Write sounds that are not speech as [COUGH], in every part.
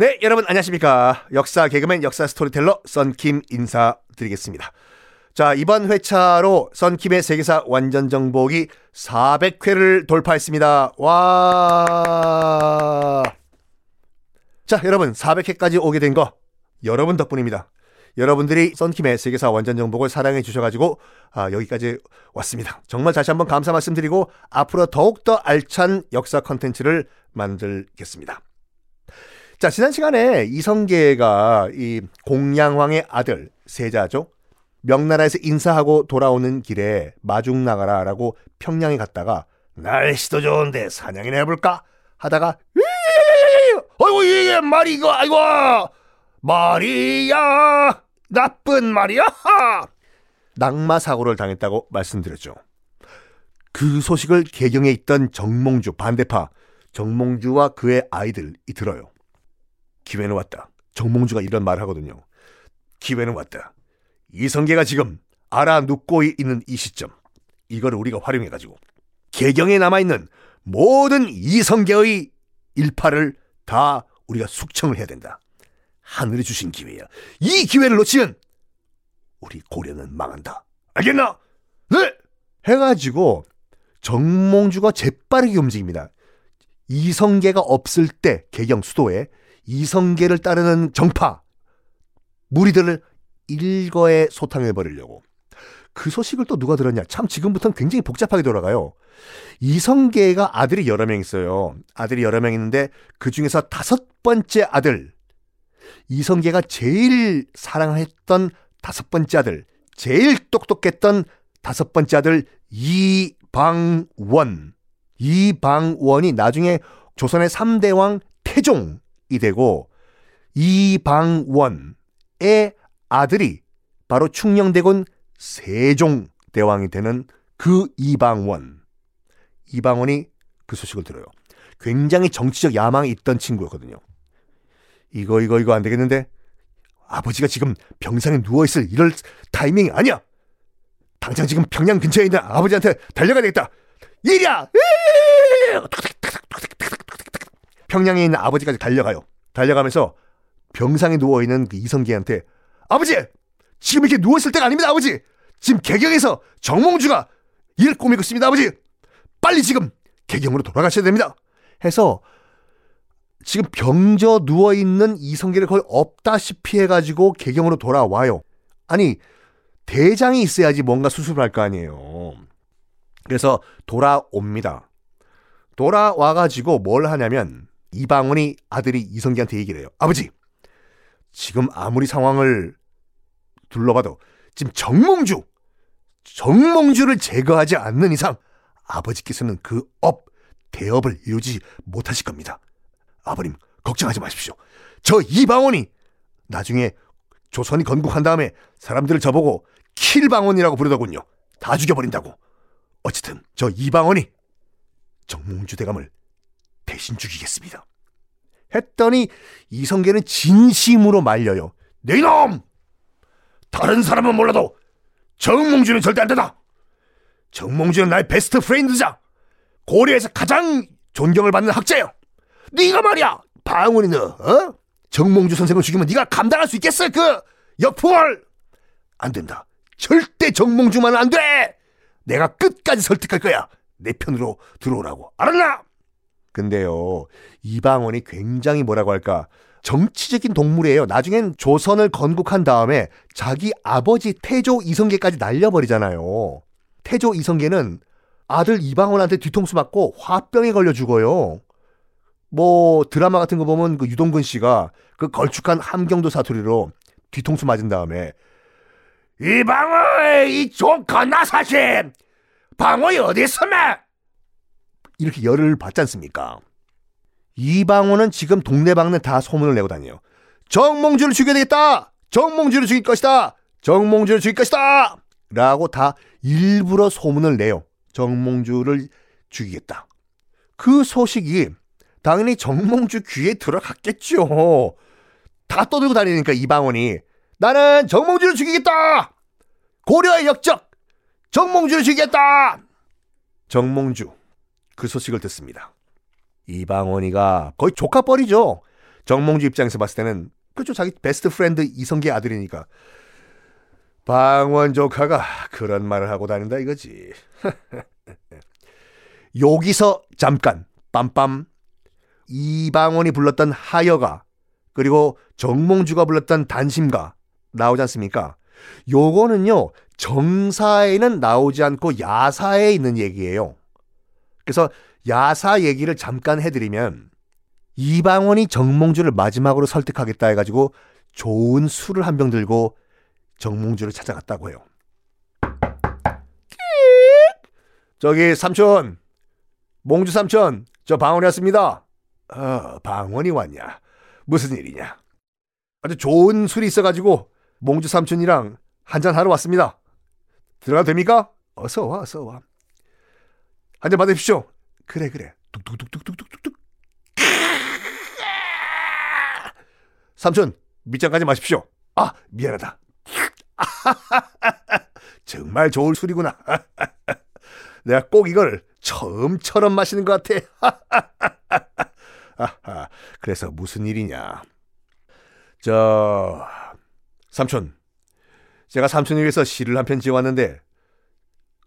네, 여러분 안녕하십니까. 역사 개그맨 역사 스토리텔러 썬킴 인사드리겠습니다. 자, 이번 회차로 썬킴의 세계사 완전 정복이 400회를 돌파했습니다. 와. 자, 여러분 400회까지 오게 된 거 여러분 덕분입니다. 여러분들이 썬킴의 세계사 완전 정복을 사랑해 주셔가지고 아, 여기까지 왔습니다. 정말 다시 한번 감사 말씀드리고 앞으로 더욱더 알찬 역사 컨텐츠를 만들겠습니다. 자, 지난 시간에 이성계가 이 공양왕의 아들 세자죠. 명나라에서 인사하고 돌아오는 길에 마중 나가라라고 평양에 갔다가 날씨도 좋은데 사냥이나 해볼까 하다가 어이구 이게 말이 이거 아이고 말이야 나쁜 말이야 낙마 사고를 당했다고 말씀드렸죠. 그 소식을 개경에 있던 정몽주 반대파 정몽주와 그의 아이들이 들어요. 기회는 왔다. 정몽주가 이런 말을 하거든요. 기회는 왔다. 이성계가 지금 알아 눕고 있는 이 시점. 이걸 우리가 활용해가지고 개경에 남아있는 모든 이성계의 일파를 다 우리가 숙청을 해야 된다. 하늘이 주신 기회야. 이 기회를 놓치면 우리 고려는 망한다. 알겠나? 네! 해가지고 정몽주가 재빠르게 움직입니다. 이성계가 없을 때 개경 수도에 이성계를 따르는 정파 무리들을 일거에 소탕해 버리려고 그 소식을 또 누가 들었냐? 참 지금부터는 굉장히 복잡하게 돌아가요. 이성계가 아들이 여러 명 있어요. 아들이 여러 명 있는데 그 중에서 다섯 번째 아들 이성계가 제일 사랑했던 다섯 번째 아들, 제일 똑똑했던 다섯 번째 아들 이방원. 이방원이 나중에 조선의 3대 왕 태종이 되고 이방원의 아들이 바로 충녕대군 세종대왕이 되는 그 이방원. 이방원이 그 소식을 들어요. 굉장히 정치적 야망이 있던 친구였거든요. 이거 이거 이거 안 되겠는데 아버지가 지금 병상에 누워있을 이럴 타이밍이 아니야. 당장 지금 평양 근처에 있는 아버지한테 달려가야 되겠다. 이리야! 평양에 있는 아버지까지 달려가요. 달려가면서 병상에 누워 있는 그 이성기한테 아버지! 지금 이렇게 누워 있을 때가 아닙니다, 아버지! 지금 개경에서 정몽주가 일 꾸미고 있습니다, 아버지! 빨리 지금 개경으로 돌아가셔야 됩니다! 해서 지금 병져 누워 있는 이성계를 거의 없다시피 해가지고 개경으로 돌아와요. 아니, 대장이 있어야지 뭔가 수습을 할 거 아니에요. 그래서 돌아옵니다. 돌아와가지고 뭘 하냐면, 이방원이 아들이 이성계한테 얘기를 해요. 아버지, 지금 아무리 상황을 둘러봐도 지금 정몽주, 정몽주를 제거하지 않는 이상 아버지께서는 그 업, 대업을 이루지 못하실 겁니다. 아버님, 걱정하지 마십시오. 저 이방원이 나중에 조선이 건국한 다음에 사람들을 저보고 킬방원이라고 부르더군요. 다 죽여버린다고. 어쨌든 저 이방원이 정몽주 대감을 대신 죽이겠습니다. 했더니 이성계는 진심으로 말려요. 네 이놈! 다른 사람은 몰라도 정몽주는 절대 안 된다. 정몽주는 나의 베스트 프렌드자. 고려에서 가장 존경을 받는 학자요. 네가 말이야, 방울이 너, 어? 정몽주 선생을 죽이면 네가 감당할 수 있겠어? 그 역풍을 안 된다. 절대 정몽주만은 안 돼. 내가 끝까지 설득할 거야. 내 편으로 들어오라고. 알았나? 근데요, 이방원이 굉장히 뭐라고 할까, 정치적인 동물이에요. 나중엔 조선을 건국한 다음에 자기 아버지 태조 이성계까지 날려버리잖아요. 태조 이성계는 아들 이방원한테 뒤통수 맞고 화병에 걸려 죽어요. 뭐 드라마 같은 거 보면 그 유동근 씨가 그 걸쭉한 함경도 사투리로 뒤통수 맞은 다음에 이방원 이 조카 나사심 방어이 어디 있으면 이렇게 열을 받지 않습니까? 이방원은 지금 동네방네 다 소문을 내고 다녀요. 정몽주를 죽여야 되겠다! 정몽주를 죽일 것이다! 정몽주를 죽일 것이다! 라고 다 일부러 소문을 내요. 정몽주를 죽이겠다. 그 소식이 당연히 정몽주 귀에 들어갔겠죠. 다 떠들고 다니니까 이방원이 나는 정몽주를 죽이겠다! 고려의 역적! 정몽주를 죽이겠다! 정몽주 그 소식을 듣습니다. 이방원이가 거의 조카뻘이죠. 정몽주 입장에서 봤을 때는 그렇죠. 자기 best friend 이성계 아들이니까 방원 조카가 그런 말을 하고 다닌다 이거지. [LAUGHS] 여기서 잠깐 빰빰 이방원이 불렀던 하여가 그리고 정몽주가 불렀던 단심가 나오지 않습니까? 요거는요 정사에는 나오지 않고 야사에 있는 얘기예요. 그래서 야사 얘기를 잠깐 해드리면 이방원이 정몽주를 마지막으로 설득하겠다 해가지고 좋은 술을 한 병 들고 정몽주를 찾아갔다고 해요. 저기 삼촌, 몽주 삼촌, 저 방원이 왔습니다. 어, 방원이 왔냐? 무슨 일이냐? 아주 좋은 술이 있어가지고 몽주 삼촌이랑 한잔 하러 왔습니다. 들어가도 됩니까? 어서 와, 어서 와. 한 잔 받으십시오. 그래, 그래. 뚝뚝뚝뚝뚝뚝뚝. 삼촌, 밑장까지 마십시오. 아, 미안하다. [LAUGHS] 정말 좋을 술이구나. [LAUGHS] 내가 꼭 이걸 처음처럼 마시는 것 같아. [LAUGHS] 그래서 무슨 일이냐. 저, 삼촌. 제가 삼촌을 위해서 시를 한 편 지어왔는데,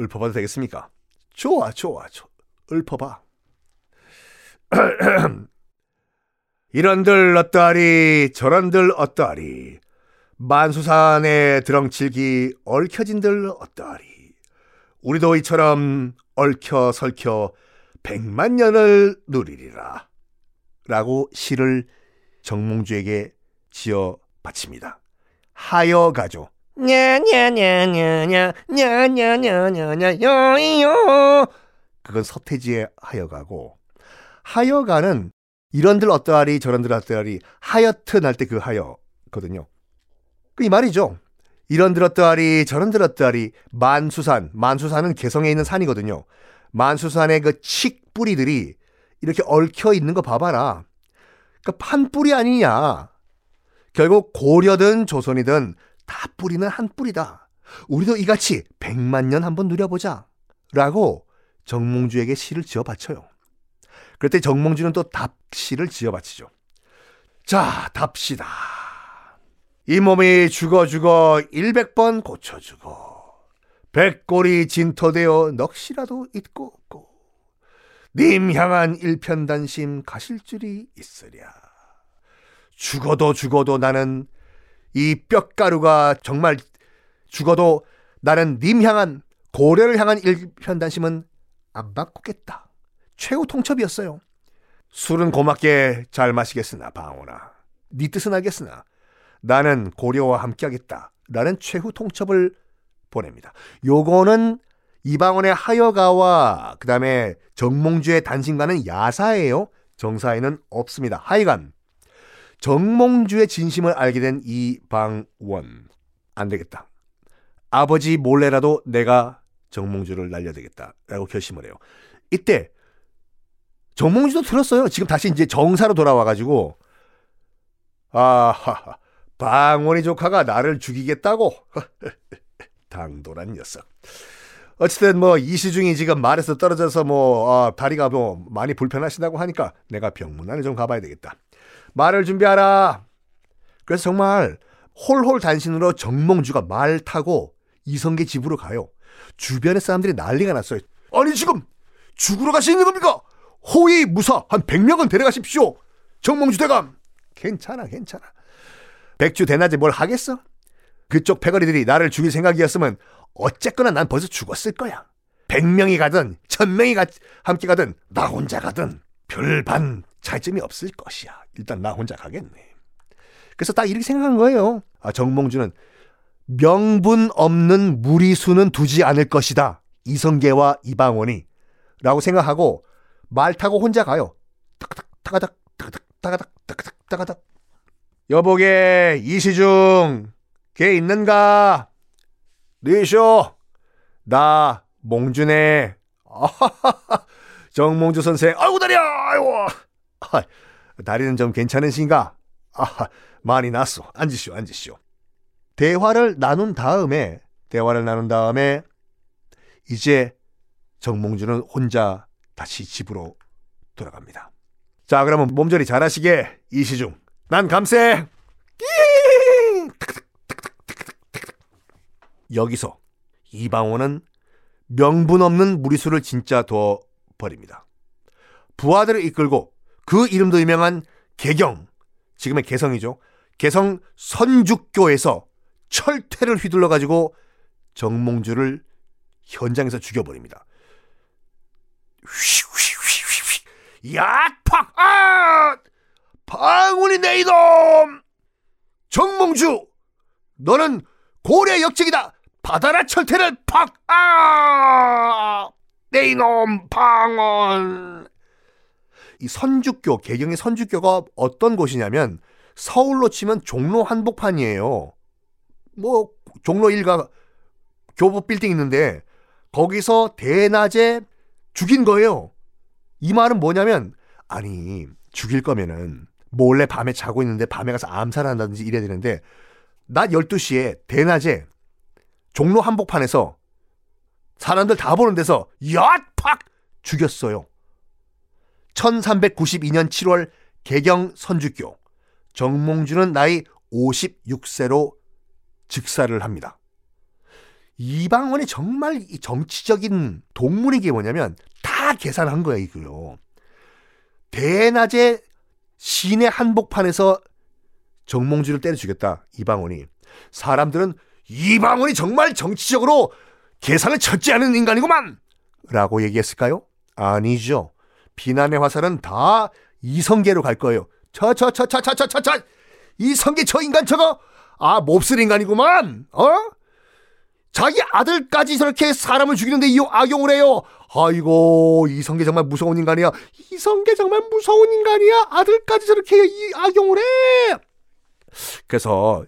읊어봐도 되겠습니까? 좋아, 좋아, 좋아. 읊어봐. [CLEARS THROAT] 이런들 어떠하리, 저런들 어떠하리. 만수산에 드렁칠기 얽혀진들 어떠하리. 우리도 이처럼 얽혀 설켜 백만 년을 누리리라. 라고 시를 정몽주에게 지어 바칩니다. 하여 가죠. 냐냐냐냐냐냐냐냐냐요 그건 서태지의 하여가고 하여가는 이런들 어떠하리 저런들 어떠하리 하여튼 할 때 그 하여거든요. 그이 말이죠. 이런들 어떠하리 저런들 어떠하리 만수산 만수산은 개성에 있는 산이거든요. 만수산의 그 칡 뿌리들이 이렇게 얽혀 있는 거 봐봐라. 그러니까 판 뿌리 아니냐. 결국 고려든 조선이든 다 뿌리는 한 뿌리다. 우리도 이같이 백만 년 한번 누려보자. 라고 정몽주에게 시를 지어 바쳐요. 그때 정몽주는 또 답시를 지어 바치죠. 자, 답시다. 이 몸이 죽어 죽어 일백0번 고쳐주고 백골이 진토되어 넋이라도 잊고 없고 님 향한 일편단심 가실 줄이 있으랴. 죽어도 죽어도 나는 이 뼈가루가 정말 죽어도 나는 님 향한 고려를 향한 일편단심은 안 바꾸겠다. 최후 통첩이었어요. 술은 고맙게 잘 마시겠으나 방원아. 네 뜻은 알겠으나 나는 고려와 함께하겠다. 라는 최후 통첩을 보냅니다. 요거는 이방원의 하여가와 그 다음에 정몽주의 단신과는 야사예요. 정사에는 없습니다. 하여간 정몽주의 진심을 알게 된 이방원 안 되겠다. 아버지 몰래라도 내가 정몽주를 날려야 되겠다 라고 결심을 해요. 이때 정몽주도 들었어요. 지금 다시 이제 정사로 돌아와가지고 아하 방원이 조카가 나를 죽이겠다고 [LAUGHS] 당돌한 녀석. 어쨌든 뭐 이시중이 지금 말에서 떨어져서 뭐 어, 다리가 뭐 많이 불편하시다고 하니까 내가 병문안에 좀 가봐야 되겠다. 말을 준비하라. 그래서 정말 홀홀 단신으로 정몽주가 말 타고 이성계 집으로 가요. 주변의 사람들이 난리가 났어요. 아니 지금 죽으러 가시는 겁니까? 호위 무사 한 100명은 데려가십시오. 정몽주 대감. 괜찮아 괜찮아. 백주 대낮에 뭘 하겠어? 그쪽 패거리들이 나를 죽일 생각이었으면 어쨌거나 난 벌써 죽었을 거야. 100명이 가든 1000명이 가, 함께 가든 나 혼자 가든 별반 차이점이 없을 것이야. 일단 나 혼자 가겠네. 그래서 딱 이렇게 생각한 거예요. 아, 정몽주는 명분 없는 무리수는 두지 않을 것이다. 이성계와 이방원이. 라고 생각하고 말 타고 혼자 가요. 타가닥, 타가닥, 타가닥, 타가닥, 타가닥, 타가닥. 여보게, 이시중, 걔 있는가? 리쇼, 나, 몽주네. [LAUGHS] 정몽주 선생, 아이고, 다리야! 아이고! 아, 다리는 좀 괜찮으신가? 아, 많이 났어. 앉으시오, 앉으시오. 대화를 나눈 다음에, 대화를 나눈 다음에, 이제 정몽주는 혼자 다시 집으로 돌아갑니다. 자, 그러면 몸조리 잘하시게 이시중 난 감세. 여기서 이방원은 명분 없는 무리수를 진짜 둬 버립니다. 부하들을 이끌고 그 이름도 유명한 개경, 지금의 개성이죠. 개성 선죽교에서 철퇴를 휘둘러 가지고 정몽주를 현장에서 죽여버립니다. 휘휘휘휘휘 야팍 아 방울이 내 이놈 정몽주 너는 고래 역적이다 받아라 철퇴를 팍 아 내 이놈 방언 이 선죽교 개경의 선죽교가 어떤 곳이냐면 서울로 치면 종로 한복판이에요. 뭐 종로 일가 교보 빌딩 있는데 거기서 대낮에 죽인 거예요. 이 말은 뭐냐면 아니 죽일 거면은 몰래 밤에 자고 있는데 밤에 가서 암살한다든지 이래야 되는데 낮 12시에 대낮에 종로 한복판에서 사람들 다 보는 데서 엿팍 죽였어요. 1392년 7월 개경 선주교 정몽주는 나이 56세로 즉사를 합니다. 이방원이 정말 정치적인 동물인 게 뭐냐면 다 계산한 거예요, 이거요. 대낮에 시내 한복판에서 정몽주를 때려 죽였다, 이방원이. 사람들은 이방원이 정말 정치적으로 계산을 쳤지 않은 인간이구만! 라고 얘기했을까요? 아니죠. 비난의 화살은 다 이성계로 갈 거예요. 저, 저, 저, 저, 저, 저, 저, 저! 이성계 저 인간 저거! 아, 몹쓸 인간이구만! 어? 자기 아들까지 저렇게 사람을 죽이는데 악용을 해요! 아이고, 이성계 정말 무서운 인간이야. 이성계 정말 무서운 인간이야. 아들까지 저렇게 악용을 해! 그래서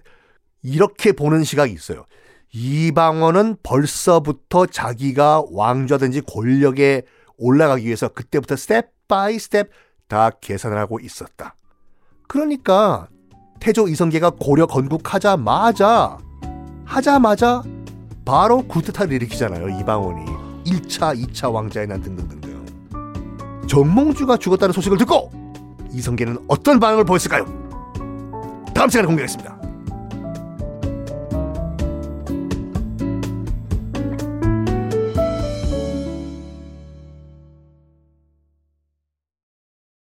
이렇게 보는 시각이 있어요. 이방원은 벌써부터 자기가 왕좌든지 권력에 올라가기 위해서 그때부터 step by step 다 계산을 하고 있었다. 그러니까 태조 이성계가 고려 건국하자마자 하자마자 바로 구태타를 일으키잖아요. 이방원이 1차, 2차 왕자의 난 등등등등. 정몽주가 죽었다는 소식을 듣고 이성계는 어떤 반응을 보였을까요? 다음 시간에 공개하겠습니다.